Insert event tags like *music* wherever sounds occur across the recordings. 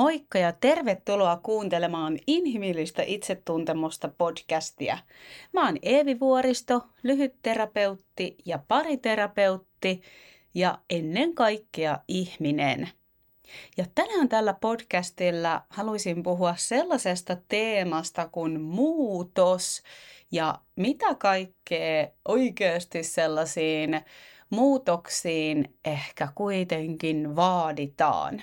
Moikka ja tervetuloa kuuntelemaan Inhimillistä itsetuntemusta podcastia. Mä oon Eevi Vuoristo, lyhytterapeutti ja pariterapeutti ja ennen kaikkea ihminen. Ja tänään tällä podcastilla haluaisin puhua sellaisesta teemasta kuin muutos ja mitä kaikkea oikeasti sellaisiin muutoksiin ehkä kuitenkin vaaditaan.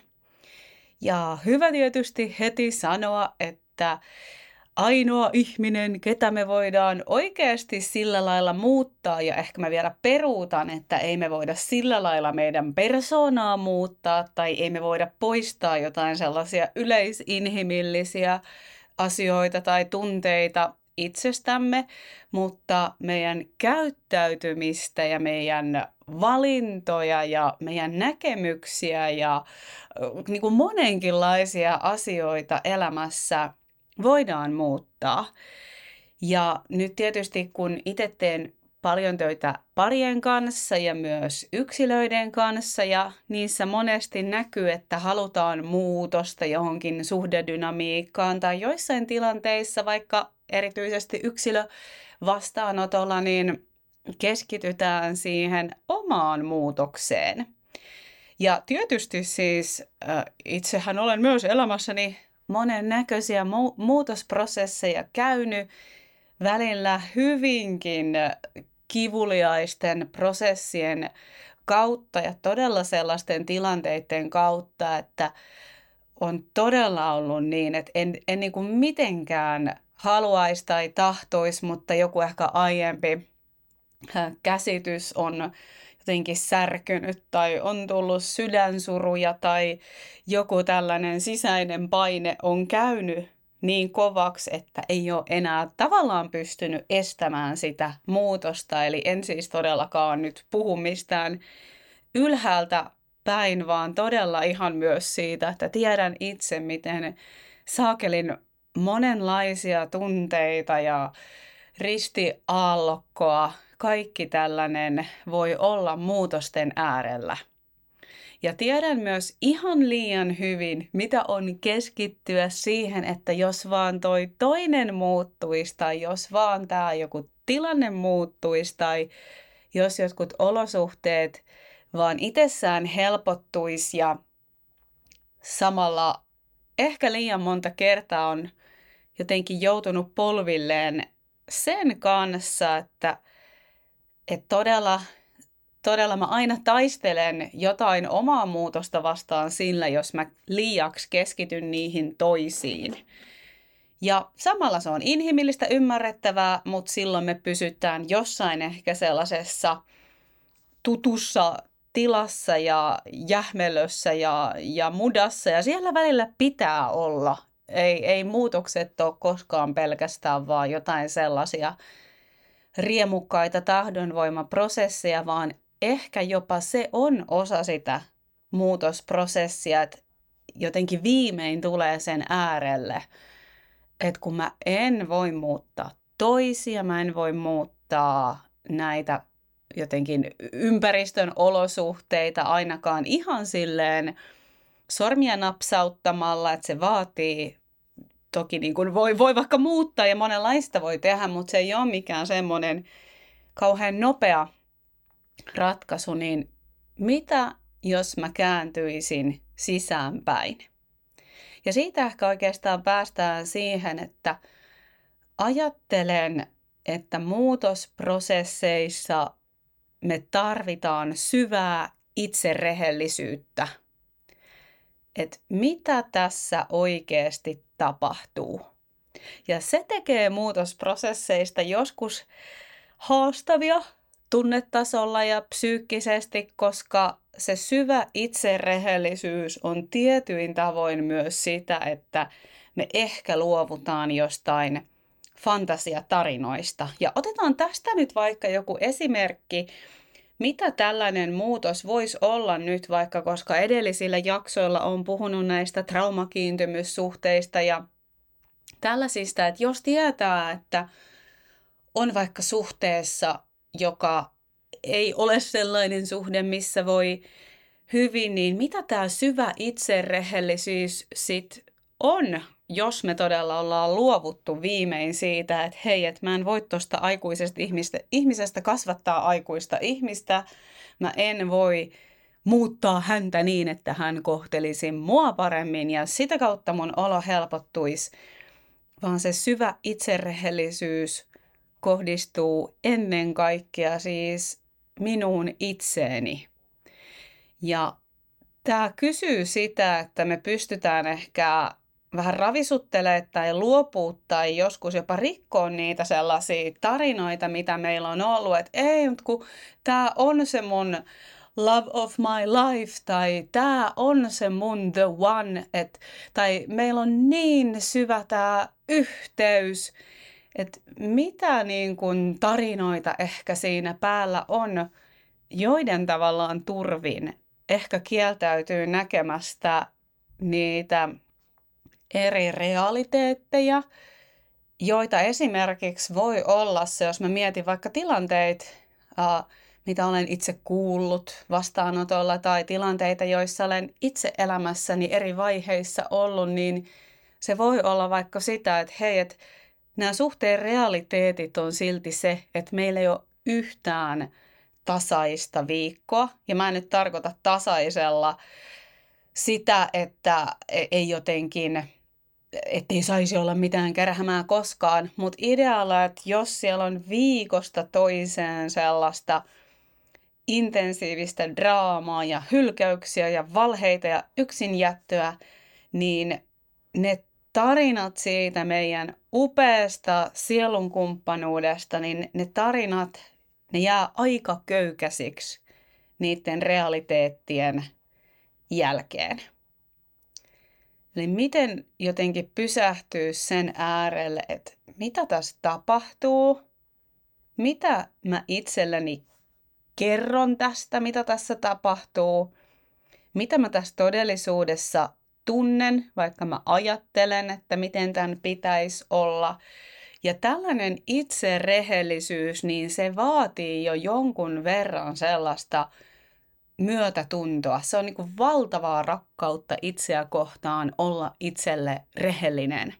Ja hyvä tietysti heti sanoa, että ainoa ihminen, ketä me voidaan oikeasti sillä lailla muuttaa, ja ehkä mä vielä peruutan, että ei me voida sillä lailla meidän persoonaa muuttaa, tai ei me voida poistaa jotain sellaisia yleisinhimillisiä asioita tai tunteita itsestämme, mutta meidän käyttäytymistä ja meidän valintoja ja meidän näkemyksiä ja niin kuin monenkinlaisia asioita elämässä voidaan muuttaa. Ja nyt tietysti kun itse teen paljon töitä parien kanssa ja myös yksilöiden kanssa ja niissä monesti näkyy, että halutaan muutosta johonkin suhdedynamiikkaan tai joissain tilanteissa vaikka erityisesti yksilö vastaanotolla, niin keskitytään siihen omaan muutokseen. Ja tietysti siis itsehän olen myös elämässäni monen näköisiä mu- muutosprosesseja käynyt välillä hyvinkin kivuliaisten prosessien kautta ja todella sellaisten tilanteiden kautta, että on todella ollut niin, että en, en niin kuin mitenkään haluaisi tai tahtoisi, mutta joku ehkä aiempi käsitys on jotenkin särkynyt tai on tullut sydänsuruja tai joku tällainen sisäinen paine on käynyt niin kovaksi, että ei ole enää tavallaan pystynyt estämään sitä muutosta. Eli en siis todellakaan nyt puhu mistään ylhäältä päin, vaan todella ihan myös siitä, että tiedän itse, miten saakelin monenlaisia tunteita ja ristiaallokkoa, kaikki tällainen voi olla muutosten äärellä. Ja tiedän myös ihan liian hyvin, mitä on keskittyä siihen, että jos vaan toi toinen muuttuisi tai jos vaan tämä joku tilanne muuttuisi tai jos jotkut olosuhteet vaan itsessään helpottuisi ja samalla ehkä liian monta kertaa on jotenkin joutunut polvilleen sen kanssa, että, että todella, todella mä aina taistelen jotain omaa muutosta vastaan sillä, jos mä liiaksi keskityn niihin toisiin. Ja samalla se on inhimillistä, ymmärrettävää, mutta silloin me pysytään jossain ehkä sellaisessa tutussa tilassa ja jähmelössä ja, ja mudassa ja siellä välillä pitää olla ei, ei muutokset ole koskaan pelkästään vaan jotain sellaisia riemukkaita tahdonvoimaprosesseja, vaan ehkä jopa se on osa sitä muutosprosessia, että jotenkin viimein tulee sen äärelle, että kun mä en voi muuttaa toisia, mä en voi muuttaa näitä jotenkin ympäristön olosuhteita ainakaan ihan silleen sormia napsauttamalla, että se vaatii toki niin kuin voi, voi vaikka muuttaa ja monenlaista voi tehdä, mutta se ei ole mikään semmoinen kauhean nopea ratkaisu, niin mitä jos mä kääntyisin sisäänpäin? Ja siitä ehkä oikeastaan päästään siihen, että ajattelen, että muutosprosesseissa me tarvitaan syvää itserehellisyyttä – että mitä tässä oikeasti tapahtuu. Ja se tekee muutosprosesseista joskus haastavia tunnetasolla ja psyykkisesti, koska se syvä itserehellisyys on tietyin tavoin myös sitä, että me ehkä luovutaan jostain fantasiatarinoista. Ja otetaan tästä nyt vaikka joku esimerkki mitä tällainen muutos voisi olla nyt vaikka, koska edellisillä jaksoilla on puhunut näistä traumakiintymyssuhteista ja tällaisista, että jos tietää, että on vaikka suhteessa, joka ei ole sellainen suhde, missä voi hyvin, niin mitä tämä syvä itserehellisyys sit on, jos me todella ollaan luovuttu viimein siitä, että hei, että mä en voi tuosta aikuisesta ihmistä, ihmisestä kasvattaa aikuista ihmistä, mä en voi muuttaa häntä niin, että hän kohtelisi mua paremmin ja sitä kautta mun olo helpottuisi, vaan se syvä itserehellisyys kohdistuu ennen kaikkea siis minuun itseeni. Ja tämä kysyy sitä, että me pystytään ehkä vähän ravisuttelemaan tai luopua tai joskus jopa rikkoa niitä sellaisia tarinoita, mitä meillä on ollut, että ei, mutta kun tämä on se mun love of my life tai tämä on se mun the one, et, tai meillä on niin syvä tämä yhteys, että mitä niin kun tarinoita ehkä siinä päällä on, joiden tavallaan turvin ehkä kieltäytyy näkemästä niitä eri realiteetteja, joita esimerkiksi voi olla se, jos mä mietin vaikka tilanteita, mitä olen itse kuullut vastaanotolla tai tilanteita, joissa olen itse elämässäni eri vaiheissa ollut, niin se voi olla vaikka sitä, että hei, että nämä suhteen realiteetit on silti se, että meillä ei ole yhtään tasaista viikkoa. Ja mä en nyt tarkoita tasaisella sitä, että e- ei jotenkin, ettei saisi olla mitään kärhämää koskaan, mutta idealla, että jos siellä on viikosta toiseen sellaista intensiivistä draamaa ja hylkäyksiä ja valheita ja yksinjättöä, niin ne tarinat siitä meidän upeasta sielunkumppanuudesta, niin ne tarinat, ne jää aika köykäisiksi niiden realiteettien jälkeen. Eli miten jotenkin pysähtyy sen äärelle, että mitä tässä tapahtuu, mitä mä itselleni kerron tästä, mitä tässä tapahtuu, mitä mä tässä todellisuudessa tunnen, vaikka mä ajattelen, että miten tämän pitäisi olla. Ja tällainen itserehellisyys, niin se vaatii jo jonkun verran sellaista myötätuntoa. Se on niin valtavaa rakkautta itseä kohtaan olla itselle rehellinen.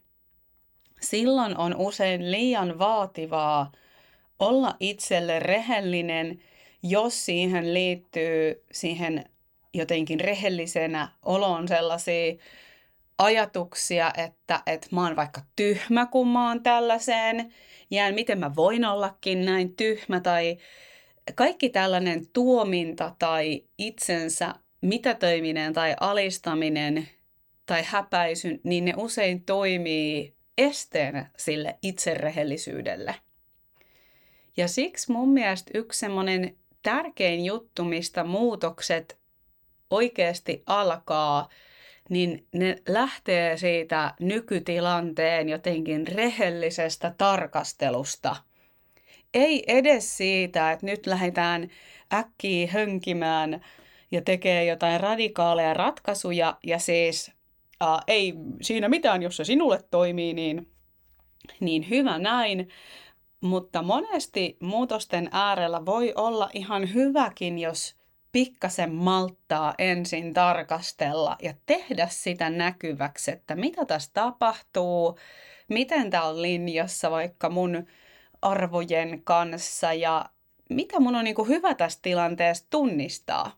Silloin on usein liian vaativaa olla itselle rehellinen, jos siihen liittyy siihen jotenkin rehellisenä oloon sellaisia ajatuksia, että, että mä oon vaikka tyhmä, kun mä oon tällaiseen, jään miten mä voin ollakin näin tyhmä, tai kaikki tällainen tuominta tai itsensä mitätöiminen tai alistaminen tai häpäisy, niin ne usein toimii esteenä sille itserehellisyydelle. Ja siksi mun mielestä yksi semmoinen tärkein juttu, mistä muutokset oikeasti alkaa, niin ne lähtee siitä nykytilanteen jotenkin rehellisestä tarkastelusta. Ei edes siitä, että nyt lähdetään äkkiä hönkimään ja tekee jotain radikaaleja ratkaisuja ja siis ää, ei siinä mitään, jos se sinulle toimii, niin, niin hyvä näin. Mutta monesti muutosten äärellä voi olla ihan hyväkin, jos pikkasen malttaa ensin tarkastella ja tehdä sitä näkyväksi, että mitä tässä tapahtuu, miten tämä on linjassa vaikka mun arvojen kanssa ja mitä mun on niin kuin hyvä tässä tilanteessa tunnistaa.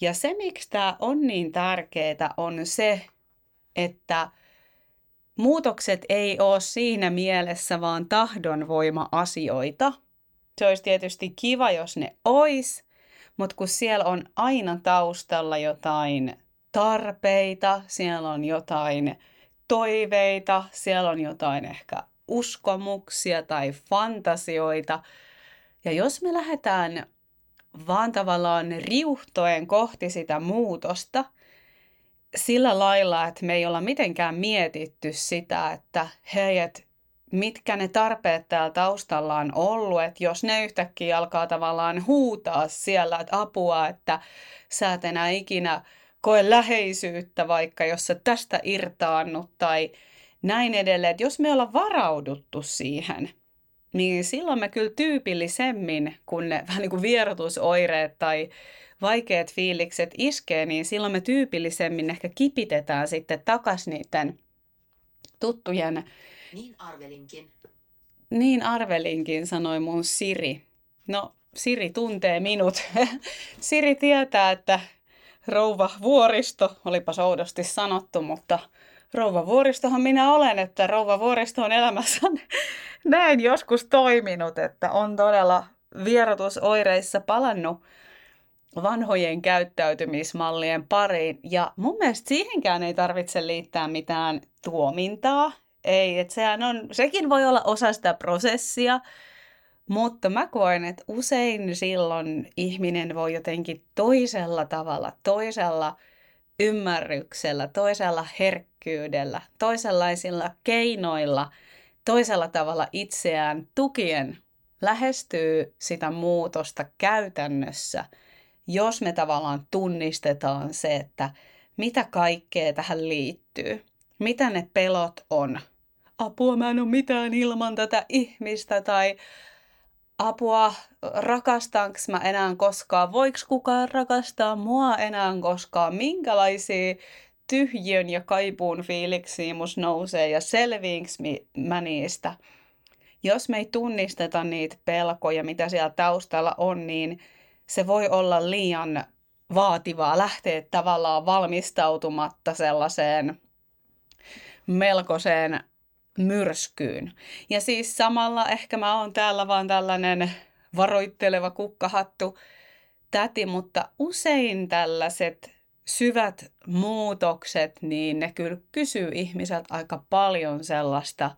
Ja se, miksi tämä on niin tärkeää, on se, että muutokset ei ole siinä mielessä vaan tahdonvoima-asioita. Se olisi tietysti kiva, jos ne ois, mutta kun siellä on aina taustalla jotain tarpeita, siellä on jotain toiveita, siellä on jotain ehkä uskomuksia tai fantasioita. Ja jos me lähdetään vaan tavallaan riuhtoen kohti sitä muutosta sillä lailla, että me ei olla mitenkään mietitty sitä, että hei, että mitkä ne tarpeet täällä taustalla on ollut, että jos ne yhtäkkiä alkaa tavallaan huutaa siellä, että apua, että sä et enää ikinä koe läheisyyttä vaikka, jos sä tästä irtaannut tai näin edelleen, että jos me ollaan varauduttu siihen, niin silloin me kyllä tyypillisemmin, kun ne *laughs* vähän niin kuin vierotusoireet tai vaikeat fiilikset iskee, niin silloin me tyypillisemmin ehkä kipitetään sitten takas niiden tuttujen... Niin arvelinkin. Niin arvelinkin, sanoi mun Siri. No, Siri tuntee minut. *laughs* Siri tietää, että rouva vuoristo, olipa oudosti sanottu, mutta rouva vuoristohan minä olen, että rouva vuoristo on elämässä *laughs* näin joskus toiminut, että on todella vierotusoireissa palannut vanhojen käyttäytymismallien pariin. Ja mun mielestä siihenkään ei tarvitse liittää mitään tuomintaa. Ei, että sehän on, sekin voi olla osa sitä prosessia, mutta mä koen, että usein silloin ihminen voi jotenkin toisella tavalla, toisella ymmärryksellä, toisella herkkyydellä, toisenlaisilla keinoilla, toisella tavalla itseään tukien lähestyy sitä muutosta käytännössä, jos me tavallaan tunnistetaan se, että mitä kaikkea tähän liittyy, mitä ne pelot on. Apua, mä en ole mitään ilman tätä ihmistä tai apua, rakastaanko mä enää koskaan, voiko kukaan rakastaa mua enää koskaan, minkälaisia tyhjön ja kaipuun fiiliksiä mus nousee ja selviinkö mä niistä. Jos me ei tunnisteta niitä pelkoja, mitä siellä taustalla on, niin se voi olla liian vaativaa lähteä tavallaan valmistautumatta sellaiseen melkoiseen myrskyyn. Ja siis samalla ehkä mä oon täällä vaan tällainen varoitteleva kukkahattu täti, mutta usein tällaiset syvät muutokset, niin ne kyllä kysyy ihmiseltä aika paljon sellaista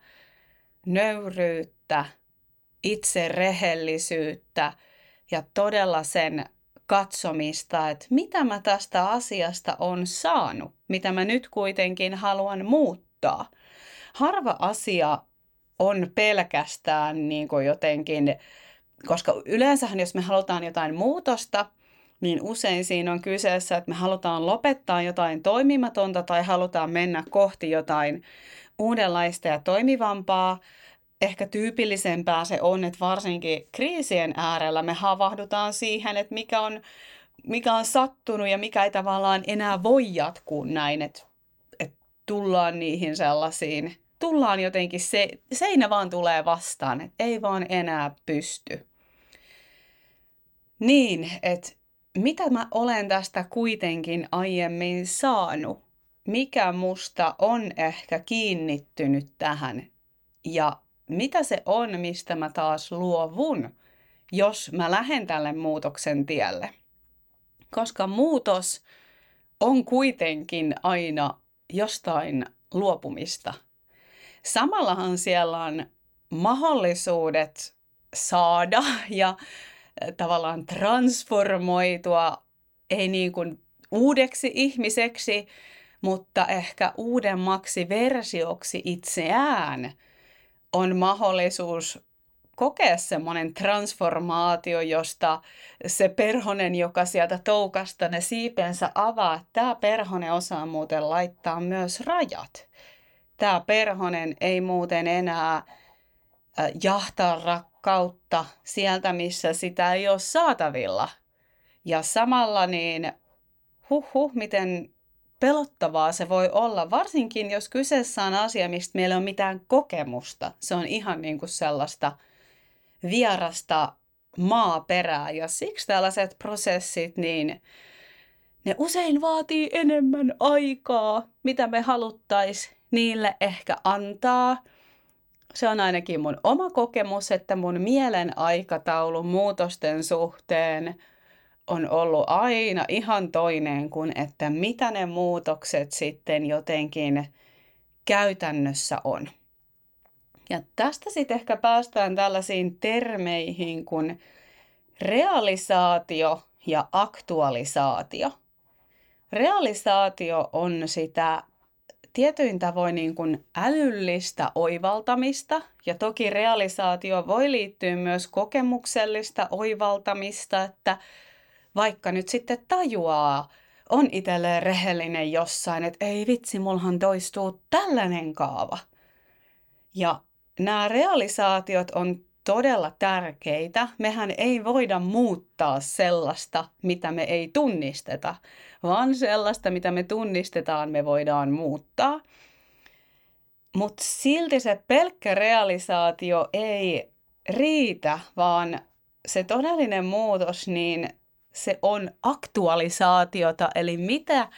nöyryyttä, itserehellisyyttä ja todella sen katsomista, että mitä mä tästä asiasta on saanut, mitä mä nyt kuitenkin haluan muuttaa harva asia on pelkästään niin kuin jotenkin, koska yleensähän jos me halutaan jotain muutosta, niin usein siinä on kyseessä, että me halutaan lopettaa jotain toimimatonta tai halutaan mennä kohti jotain uudenlaista ja toimivampaa. Ehkä tyypillisempää se on, että varsinkin kriisien äärellä me havahdutaan siihen, että mikä on, mikä on sattunut ja mikä ei tavallaan enää voi jatkuu näin, että, että tullaan niihin sellaisiin tullaan jotenkin, se, seinä vaan tulee vastaan, että ei vaan enää pysty. Niin, että mitä mä olen tästä kuitenkin aiemmin saanut? Mikä musta on ehkä kiinnittynyt tähän? Ja mitä se on, mistä mä taas luovun, jos mä lähden tälle muutoksen tielle? Koska muutos on kuitenkin aina jostain luopumista – Samallahan siellä on mahdollisuudet saada ja tavallaan transformoitua, ei niin kuin uudeksi ihmiseksi, mutta ehkä uudemmaksi versioksi itseään on mahdollisuus kokea semmoinen transformaatio, josta se perhonen, joka sieltä toukasta ne siipensä avaa, tämä perhonen osaa muuten laittaa myös rajat tämä perhonen ei muuten enää jahtaa rakkautta sieltä, missä sitä ei ole saatavilla. Ja samalla niin, huh, miten pelottavaa se voi olla, varsinkin jos kyseessä on asia, mistä meillä on mitään kokemusta. Se on ihan niin kuin sellaista vierasta maaperää ja siksi tällaiset prosessit, niin ne usein vaatii enemmän aikaa, mitä me haluttaisiin niille ehkä antaa. Se on ainakin mun oma kokemus, että mun mielen aikataulu muutosten suhteen on ollut aina ihan toinen kuin, että mitä ne muutokset sitten jotenkin käytännössä on. Ja tästä sitten ehkä päästään tällaisiin termeihin kuin realisaatio ja aktualisaatio. Realisaatio on sitä tietyin tavoin niin kuin älyllistä oivaltamista ja toki realisaatio voi liittyä myös kokemuksellista oivaltamista, että vaikka nyt sitten tajuaa, on itselleen rehellinen jossain, että ei vitsi, mulhan toistuu tällainen kaava. Ja nämä realisaatiot on todella tärkeitä. Mehän ei voida muuttaa sellaista, mitä me ei tunnisteta, vaan sellaista, mitä me tunnistetaan, me voidaan muuttaa. Mutta silti se pelkkä realisaatio ei riitä, vaan se todellinen muutos, niin se on aktualisaatiota, eli mitä,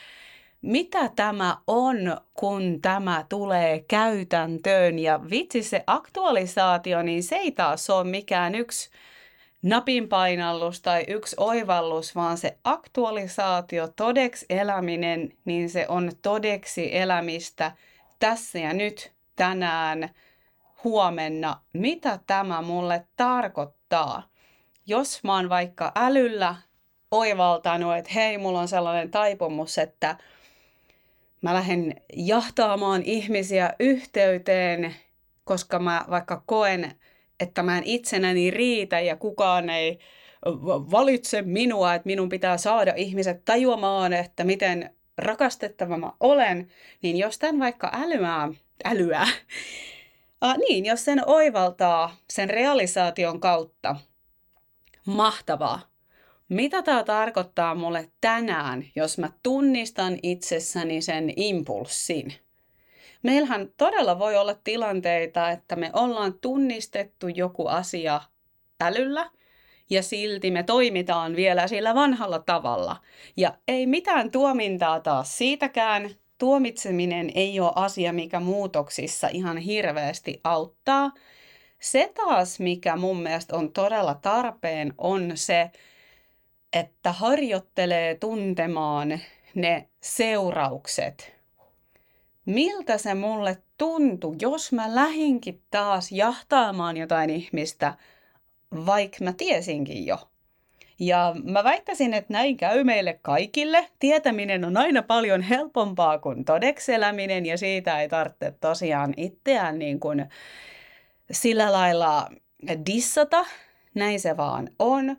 mitä tämä on, kun tämä tulee käytäntöön. Ja vitsi se aktualisaatio, niin se ei taas ole mikään yksi napinpainallus tai yksi oivallus, vaan se aktualisaatio, todeksi eläminen, niin se on todeksi elämistä tässä ja nyt, tänään, huomenna. Mitä tämä mulle tarkoittaa? Jos mä oon vaikka älyllä oivaltanut, että hei, mulla on sellainen taipumus, että mä lähden jahtaamaan ihmisiä yhteyteen, koska mä vaikka koen, että mä en itsenäni riitä ja kukaan ei valitse minua, että minun pitää saada ihmiset tajuamaan, että miten rakastettava mä olen, niin jos tämän vaikka älyää, älyää, äh, *laughs* niin jos sen oivaltaa sen realisaation kautta, mahtavaa. Mitä tämä tarkoittaa mulle tänään, jos mä tunnistan itsessäni sen impulssin? Meillähän todella voi olla tilanteita, että me ollaan tunnistettu joku asia älyllä ja silti me toimitaan vielä sillä vanhalla tavalla. Ja ei mitään tuomintaa taas siitäkään. Tuomitseminen ei ole asia, mikä muutoksissa ihan hirveästi auttaa. Se taas, mikä mun mielestä on todella tarpeen, on se, että harjoittelee tuntemaan ne seuraukset. Miltä se mulle tuntui, jos mä lähinkin taas jahtaamaan jotain ihmistä, vaikka mä tiesinkin jo. Ja mä väittäisin, että näin käy meille kaikille. Tietäminen on aina paljon helpompaa kuin todekseläminen ja siitä ei tarvitse tosiaan itseään niin kuin sillä lailla dissata. Näin se vaan on.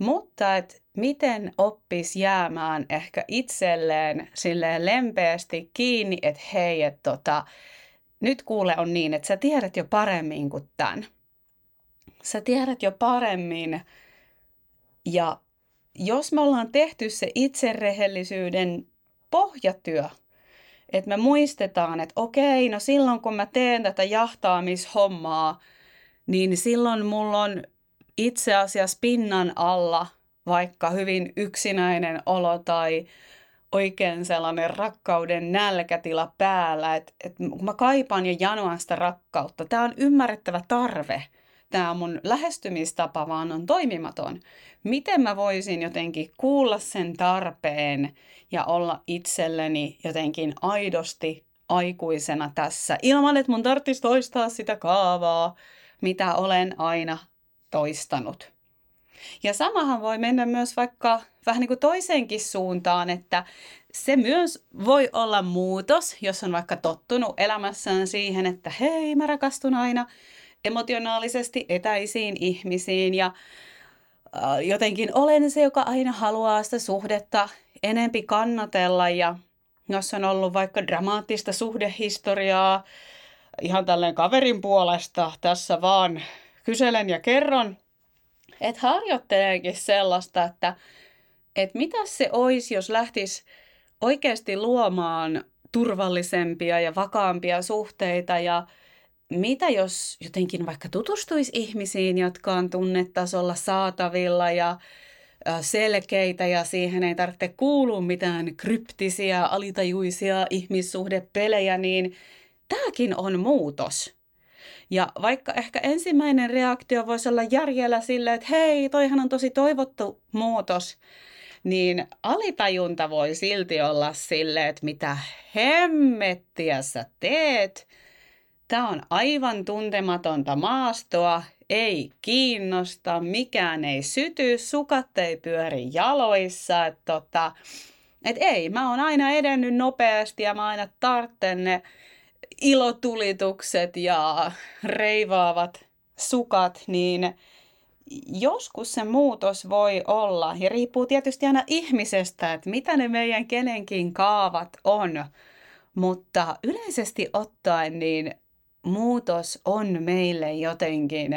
Mutta et miten oppis jäämään ehkä itselleen silleen lempeästi kiinni, että hei, että tota, nyt kuule on niin, että sä tiedät jo paremmin kuin tämän. Sä tiedät jo paremmin. Ja jos me ollaan tehty se itserehellisyyden pohjatyö, että me muistetaan, että okei, no silloin kun mä teen tätä jahtaamishommaa, niin silloin mulla on itse asiassa pinnan alla vaikka hyvin yksinäinen olo tai oikein sellainen rakkauden nälkätila päällä, että, että mä kaipaan ja janoan sitä rakkautta. Tämä on ymmärrettävä tarve. Tämä mun lähestymistapa vaan on toimimaton. Miten mä voisin jotenkin kuulla sen tarpeen ja olla itselleni jotenkin aidosti aikuisena tässä, ilman että mun tarvitsisi toistaa sitä kaavaa, mitä olen aina toistanut. Ja samahan voi mennä myös vaikka vähän niin kuin toiseenkin suuntaan, että se myös voi olla muutos, jos on vaikka tottunut elämässään siihen, että hei, mä rakastun aina emotionaalisesti etäisiin ihmisiin ja äh, jotenkin olen se, joka aina haluaa sitä suhdetta enempi kannatella ja jos on ollut vaikka dramaattista suhdehistoriaa ihan tälleen kaverin puolesta, tässä vaan kyselen ja kerron, että harjoitteleekin sellaista, että, että mitä se olisi, jos lähtisi oikeasti luomaan turvallisempia ja vakaampia suhteita ja mitä jos jotenkin vaikka tutustuisi ihmisiin, jotka on tunnetasolla saatavilla ja selkeitä ja siihen ei tarvitse kuulua mitään kryptisiä, alitajuisia ihmissuhdepelejä, niin tämäkin on muutos. Ja vaikka ehkä ensimmäinen reaktio voisi olla järjellä sille, että hei, toihan on tosi toivottu muutos, niin alitajunta voi silti olla sille, että mitä hemmettiä sä teet. Tämä on aivan tuntematonta maastoa, ei kiinnosta, mikään ei syty, sukat ei pyöri jaloissa. Että tota, et ei, mä oon aina edennyt nopeasti ja mä aina tartten ne ilotulitukset ja reivaavat sukat, niin joskus se muutos voi olla, ja riippuu tietysti aina ihmisestä, että mitä ne meidän kenenkin kaavat on, mutta yleisesti ottaen niin muutos on meille jotenkin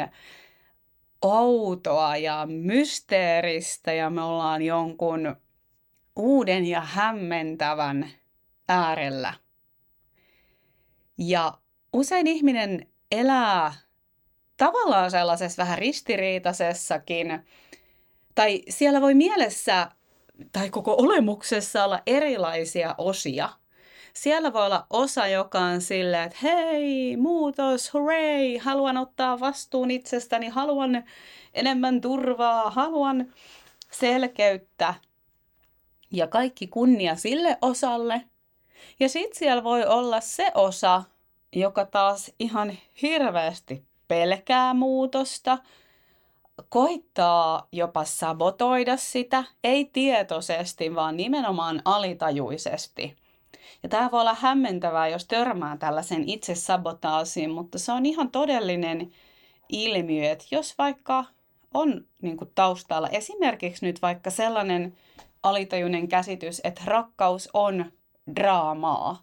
outoa ja mysteeristä ja me ollaan jonkun uuden ja hämmentävän äärellä. Ja usein ihminen elää tavallaan sellaisessa vähän ristiriitaisessakin, tai siellä voi mielessä tai koko olemuksessa olla erilaisia osia. Siellä voi olla osa, joka on silleen, että hei, muutos, hurray, haluan ottaa vastuun itsestäni, haluan enemmän turvaa, haluan selkeyttä ja kaikki kunnia sille osalle. Ja sitten siellä voi olla se osa, joka taas ihan hirveästi pelkää muutosta, koittaa jopa sabotoida sitä, ei tietoisesti, vaan nimenomaan alitajuisesti. Ja tämä voi olla hämmentävää, jos törmää tällaisen itsesabotaasiin, mutta se on ihan todellinen ilmiö, että jos vaikka on niin kuin taustalla esimerkiksi nyt vaikka sellainen alitajuinen käsitys, että rakkaus on draamaa,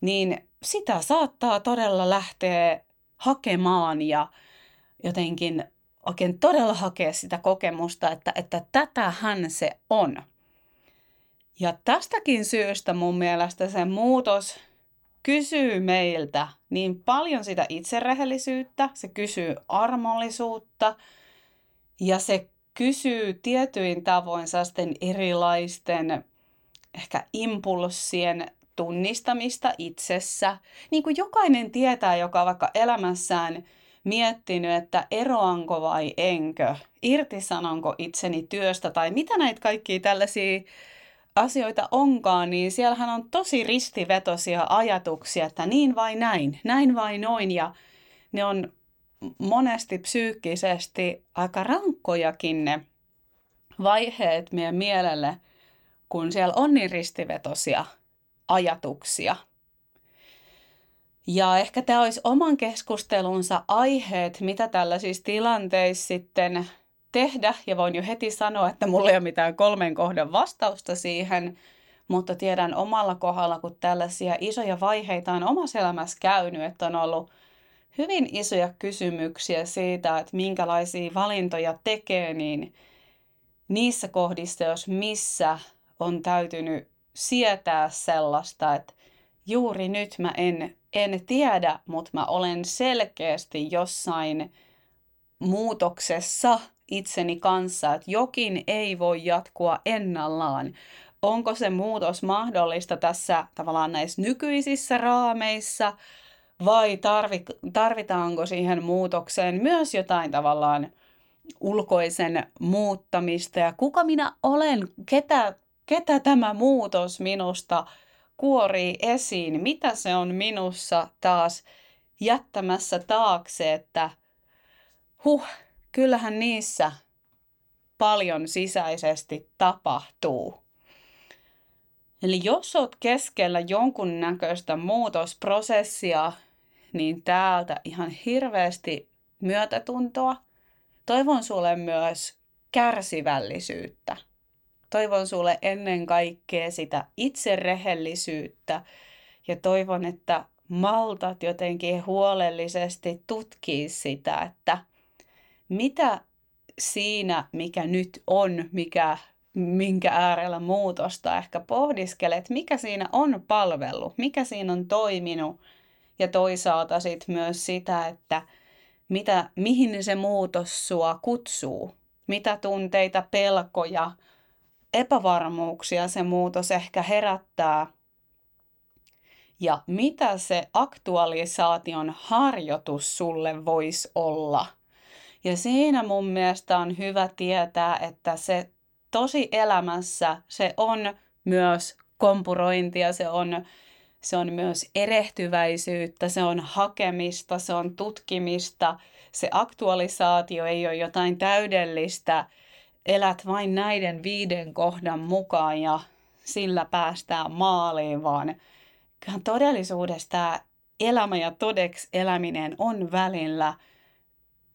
niin sitä saattaa todella lähteä hakemaan ja jotenkin oikein todella hakea sitä kokemusta, että, että tätähän se on. Ja tästäkin syystä mun mielestä se muutos kysyy meiltä niin paljon sitä itserehellisyyttä, se kysyy armollisuutta ja se kysyy tietyin tavoin sellaisten erilaisten ehkä impulssien tunnistamista itsessä. Niin kuin jokainen tietää, joka vaikka elämässään miettinyt, että eroanko vai enkö, irtisanonko itseni työstä tai mitä näitä kaikkia tällaisia asioita onkaan, niin siellähän on tosi ristivetosia ajatuksia, että niin vai näin, näin vai noin ja ne on monesti psyykkisesti aika rankkojakin ne vaiheet meidän mielelle, kun siellä on niin ristivetosia ajatuksia. Ja ehkä tämä olisi oman keskustelunsa aiheet, mitä tällaisissa tilanteissa sitten tehdä. Ja voin jo heti sanoa, että mulla ei ole mitään kolmen kohdan vastausta siihen, mutta tiedän omalla kohdalla, kun tällaisia isoja vaiheita on omassa elämässä käynyt, että on ollut hyvin isoja kysymyksiä siitä, että minkälaisia valintoja tekee, niin niissä kohdissa, jos missä on täytynyt sietää sellaista, että juuri nyt mä en, en tiedä, mutta mä olen selkeästi jossain muutoksessa itseni kanssa, että jokin ei voi jatkua ennallaan. Onko se muutos mahdollista tässä tavallaan näissä nykyisissä raameissa vai tarvitaanko siihen muutokseen myös jotain tavallaan ulkoisen muuttamista ja kuka minä olen, ketä ketä tämä muutos minusta kuorii esiin, mitä se on minussa taas jättämässä taakse, että huh, kyllähän niissä paljon sisäisesti tapahtuu. Eli jos olet keskellä jonkun näköistä muutosprosessia, niin täältä ihan hirveästi myötätuntoa. Toivon sulle myös kärsivällisyyttä. Toivon sulle ennen kaikkea sitä itserehellisyyttä ja toivon, että maltat jotenkin huolellisesti tutkia sitä, että mitä siinä, mikä nyt on, mikä, minkä äärellä muutosta ehkä pohdiskelet, mikä siinä on palvelu, mikä siinä on toiminut. Ja toisaalta sit myös sitä, että mitä, mihin se muutos sua kutsuu, mitä tunteita, pelkoja, epävarmuuksia se muutos ehkä herättää ja mitä se aktualisaation harjoitus sulle voisi olla. Ja siinä mun mielestä on hyvä tietää, että se tosi elämässä se on myös kompurointia, se on, se on myös erehtyväisyyttä, se on hakemista, se on tutkimista. Se aktualisaatio ei ole jotain täydellistä elät vain näiden viiden kohdan mukaan ja sillä päästään maaliin, vaan kyllähän todellisuudessa tämä elämä ja todeksi eläminen on välillä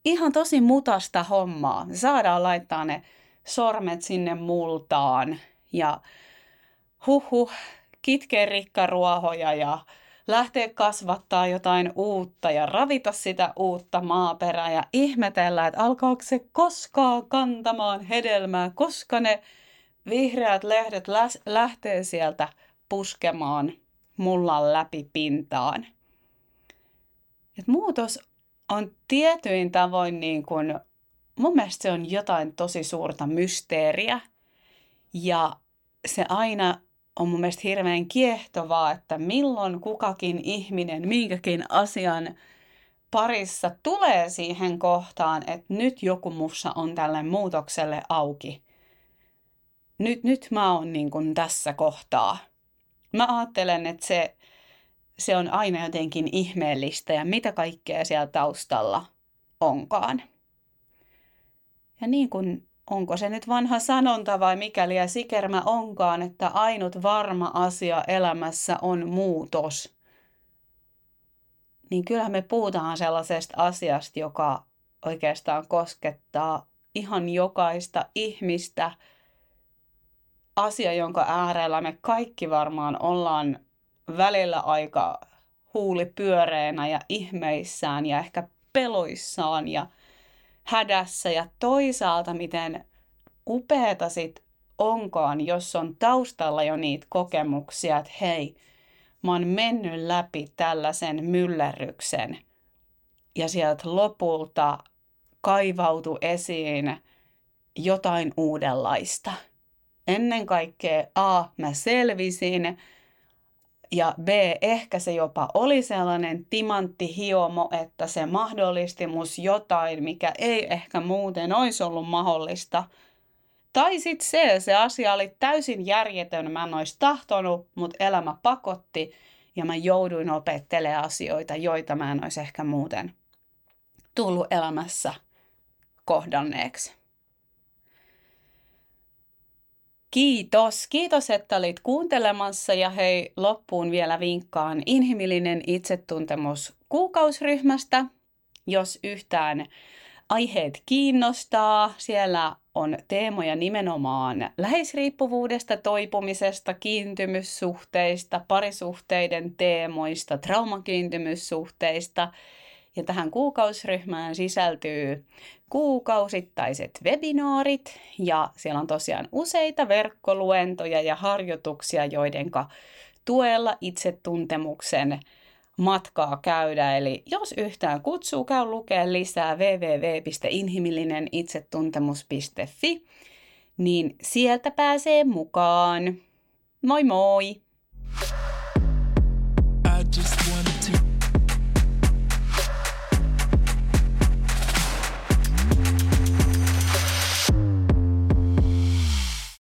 ihan tosi mutasta hommaa. Saadaan laittaa ne sormet sinne multaan ja huhu, kitkeä rikkaruohoja ja lähteä kasvattaa jotain uutta ja ravita sitä uutta maaperää ja ihmetellä, että alkaako se koskaan kantamaan hedelmää, koska ne vihreät lehdet lähtee sieltä puskemaan mullan läpi pintaan. Et muutos on tietyin tavoin niin kuin, mun mielestä se on jotain tosi suurta mysteeriä. Ja se aina on mun mielestä hirveän kiehtovaa, että milloin kukakin ihminen minkäkin asian parissa tulee siihen kohtaan, että nyt joku mussa on tälle muutokselle auki. Nyt, nyt mä oon niin kuin tässä kohtaa. Mä ajattelen, että se, se on aina jotenkin ihmeellistä ja mitä kaikkea siellä taustalla onkaan. Ja niin kuin onko se nyt vanha sanonta vai mikäli ja sikermä onkaan, että ainut varma asia elämässä on muutos. Niin kyllähän me puhutaan sellaisesta asiasta, joka oikeastaan koskettaa ihan jokaista ihmistä. Asia, jonka äärellä me kaikki varmaan ollaan välillä aika huulipyöreänä ja ihmeissään ja ehkä peloissaan ja hädässä ja toisaalta miten upeeta sit onkaan, jos on taustalla jo niitä kokemuksia, että hei, mä oon mennyt läpi tällaisen myllerryksen ja sieltä lopulta kaivautu esiin jotain uudenlaista. Ennen kaikkea A, mä selvisin, ja B, ehkä se jopa oli sellainen timanttihiomo, että se mahdollisti mus jotain, mikä ei ehkä muuten olisi ollut mahdollista. Tai sitten se, se asia oli täysin järjetön, mä en olisi tahtonut, mutta elämä pakotti ja mä jouduin opettelemaan asioita, joita mä en olisi ehkä muuten tullut elämässä kohdanneeksi. Kiitos. Kiitos, että olit kuuntelemassa ja hei, loppuun vielä vinkkaan inhimillinen itsetuntemus kuukausryhmästä. Jos yhtään aiheet kiinnostaa, siellä on teemoja nimenomaan läheisriippuvuudesta, toipumisesta, kiintymyssuhteista, parisuhteiden teemoista, traumakiintymyssuhteista – ja tähän kuukausryhmään sisältyy kuukausittaiset webinaarit ja siellä on tosiaan useita verkkoluentoja ja harjoituksia, joiden tuella itsetuntemuksen matkaa käydä. Eli jos yhtään kutsuu, käy lukea lisää www.inhimillinenitsetuntemus.fi, niin sieltä pääsee mukaan. Moi moi!